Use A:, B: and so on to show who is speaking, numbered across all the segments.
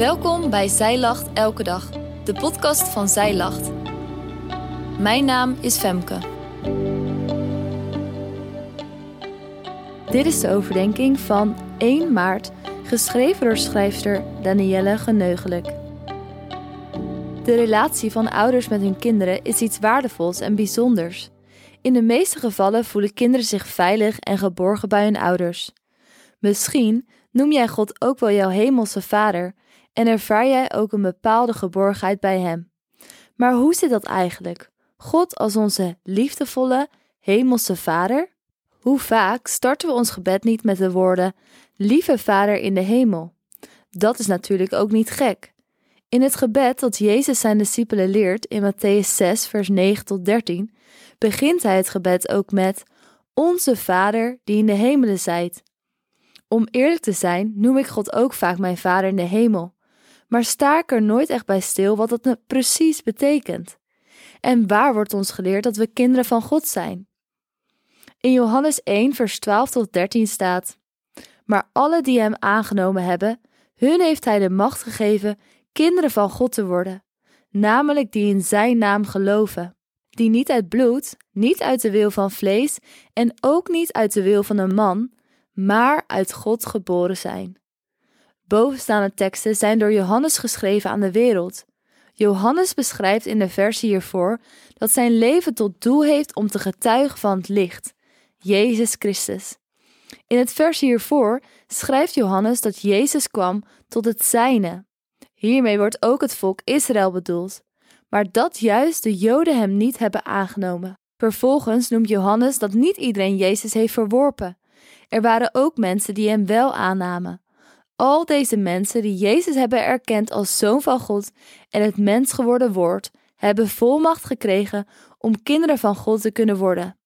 A: Welkom bij Zij Lacht Elke Dag, de podcast van Zij Lacht. Mijn naam is Femke. Dit is de overdenking van 1 maart, geschreven door schrijfster Danielle Geneugelijk. De relatie van ouders met hun kinderen is iets waardevols en bijzonders. In de meeste gevallen voelen kinderen zich veilig en geborgen bij hun ouders. Misschien noem jij God ook wel jouw hemelse vader en ervaar jij ook een bepaalde geborgenheid bij Hem. Maar hoe zit dat eigenlijk? God als onze liefdevolle hemelse vader? Hoe vaak starten we ons gebed niet met de woorden: Lieve Vader in de hemel? Dat is natuurlijk ook niet gek. In het gebed dat Jezus zijn discipelen leert in Matthäus 6, vers 9 tot 13, begint hij het gebed ook met: Onze Vader die in de hemelen zijt. Om eerlijk te zijn, noem ik God ook vaak mijn Vader in de hemel, maar sta ik er nooit echt bij stil wat dat precies betekent. En waar wordt ons geleerd dat we kinderen van God zijn? In Johannes 1, vers 12 tot 13 staat: Maar alle die hem aangenomen hebben, hun heeft hij de macht gegeven kinderen van God te worden, namelijk die in zijn naam geloven, die niet uit bloed, niet uit de wil van vlees en ook niet uit de wil van een man, maar uit God geboren zijn. Bovenstaande teksten zijn door Johannes geschreven aan de wereld. Johannes beschrijft in de versie hiervoor dat zijn leven tot doel heeft om te getuigen van het licht, Jezus Christus. In het vers hiervoor schrijft Johannes dat Jezus kwam tot het zijne. Hiermee wordt ook het volk Israël bedoeld, maar dat juist de Joden hem niet hebben aangenomen. Vervolgens noemt Johannes dat niet iedereen Jezus heeft verworpen. Er waren ook mensen die hem wel aannamen. Al deze mensen die Jezus hebben erkend als zoon van God en het mens geworden woord, hebben volmacht gekregen om kinderen van God te kunnen worden.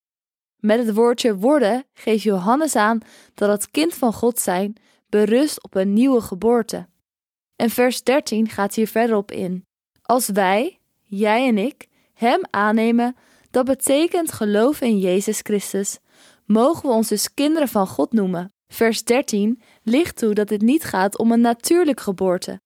A: Met het woordje worden geeft Johannes aan dat het kind van God zijn berust op een nieuwe geboorte. En vers 13 gaat hier verder op in. Als wij, jij en ik, Hem aannemen, dat betekent geloven in Jezus Christus, mogen we ons dus kinderen van God noemen. Vers 13 ligt toe dat het niet gaat om een natuurlijk geboorte,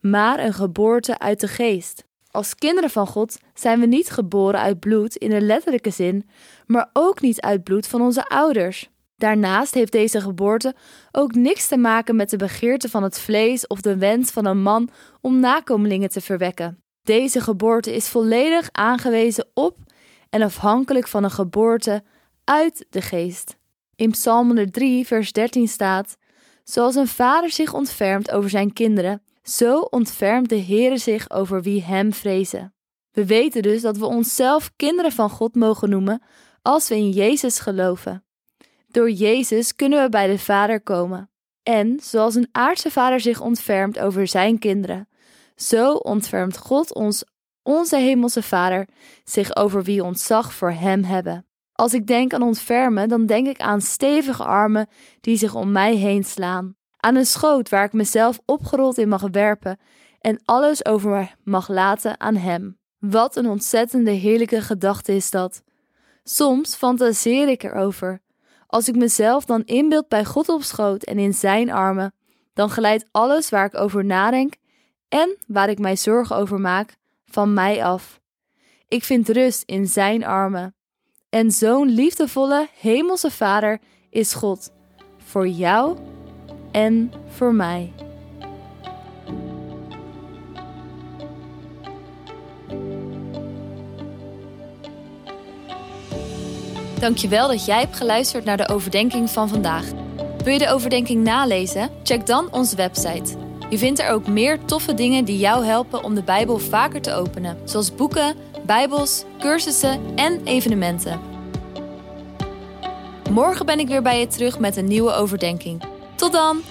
A: maar een geboorte uit de geest. Als kinderen van God zijn we niet geboren uit bloed in de letterlijke zin, maar ook niet uit bloed van onze ouders. Daarnaast heeft deze geboorte ook niks te maken met de begeerte van het vlees of de wens van een man om nakomelingen te verwekken. Deze geboorte is volledig aangewezen op en afhankelijk van een geboorte uit de geest. In Psalm 103, vers 13 staat: Zoals een vader zich ontfermt over zijn kinderen, zo ontfermt de Heere zich over wie hem vrezen. We weten dus dat we onszelf kinderen van God mogen noemen als we in Jezus geloven. Door Jezus kunnen we bij de Vader komen. En zoals een aardse vader zich ontfermt over zijn kinderen, zo ontfermt God ons, onze hemelse Vader, zich over wie ontzag voor hem hebben. Als ik denk aan ontfermen, dan denk ik aan stevige armen die zich om mij heen slaan. Aan een schoot waar ik mezelf opgerold in mag werpen en alles over mag laten aan hem. Wat een ontzettende heerlijke gedachte is dat. Soms fantaseer ik erover. Als ik mezelf dan inbeeld bij God op schoot en in zijn armen, dan glijdt alles waar ik over nadenk en waar ik mij zorgen over maak van mij af. Ik vind rust in zijn armen. En zo'n liefdevolle hemelse Vader is God, voor jou en voor mij. Dankjewel dat jij hebt geluisterd naar de overdenking van vandaag. Wil je de overdenking nalezen? Check dan onze website. Je vindt er ook meer toffe dingen die jou helpen om de Bijbel vaker te openen, zoals boeken, Bijbels, cursussen en evenementen. Morgen ben ik weer bij je terug met een nieuwe overdenking. Tot dan!